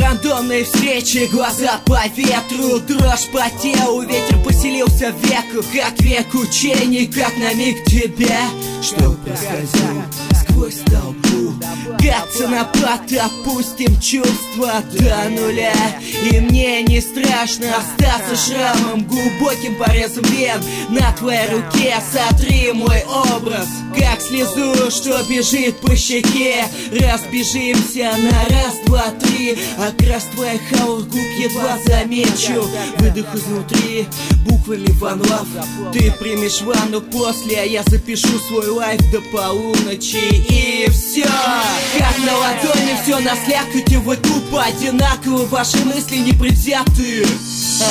Рандомные встречи, глаза по ветру Дрожь по телу, ветер поселился в веку Как век учений, как на миг тебя Что проскользнул сквозь толпу? Как ценопад опустим чувства до нуля. И мне не страшно остаться шрамом Глубоким порезом вен на твоей руке. Сотри мой образ, как слезу, что бежит по щеке. Разбежимся на раз, два, три. Окрас твоих аур губ едва замечу. Выдох изнутри, буквами One Love. Ты примешь ванну после, а я запишу свой лайф до полуночи. И все Как на ладони все на слякоти. Вы тупо одинаковы, ваши мысли не предвзяты.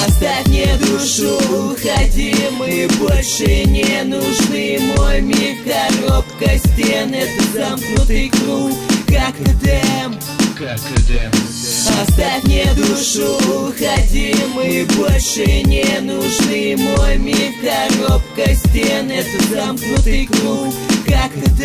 Оставь мне душу, уходи, мы больше не нужны. Мой мир коробка стен, это замкнутый круг, как Эдем. Как Эдем. Оставь мне душу, уходи, мы больше не нужны. Мой мир коробка стен, это замкнутый круг, Как Эдем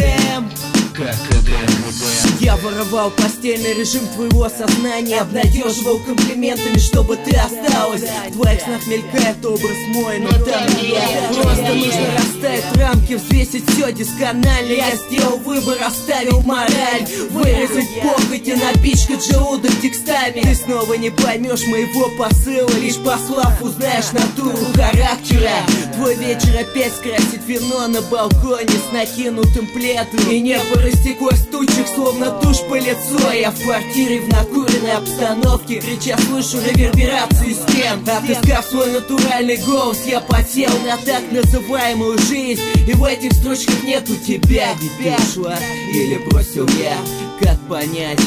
я воровал постельный режим твоего сознания. Обнадеживал комплиментами, чтобы ты осталась. В твоих снах мелькает образ мой, но там не я. Просто нужно расставить рамки, взвесить все досконально Я сделал выбор, оставил мораль. Вырезать похоть и напичкать желудок текстами. Ты снова не поймешь моего посыла Лишь послав узнаешь натуру характера. Твой вечер опять скрасит вино на балконе С накинутым пледом. И небо растеклось в тучах, словно тушь по лицу Я в квартире в накуренной обстановке. Крича слышу реверберацию стен. Отыскав свой натуральный голос Я потел на так называемую жизнь. И в этих строчках нету тебя Ведь ты ушла или бросил я. Как понять?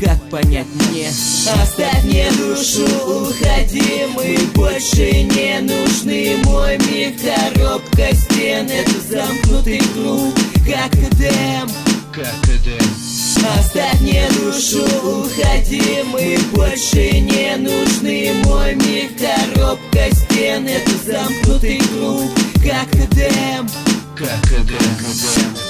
Как понять мне? Оставь мне душу, уходи. Мы больше не нужны. Мой мир коробка стен. Это замкнутый круг, как Эдем. Как Эдем Оставь мне душу, уходи, мы больше не нужны. Мой мир коробка стен, это замкнутый круг, как Эдем. Как Эдем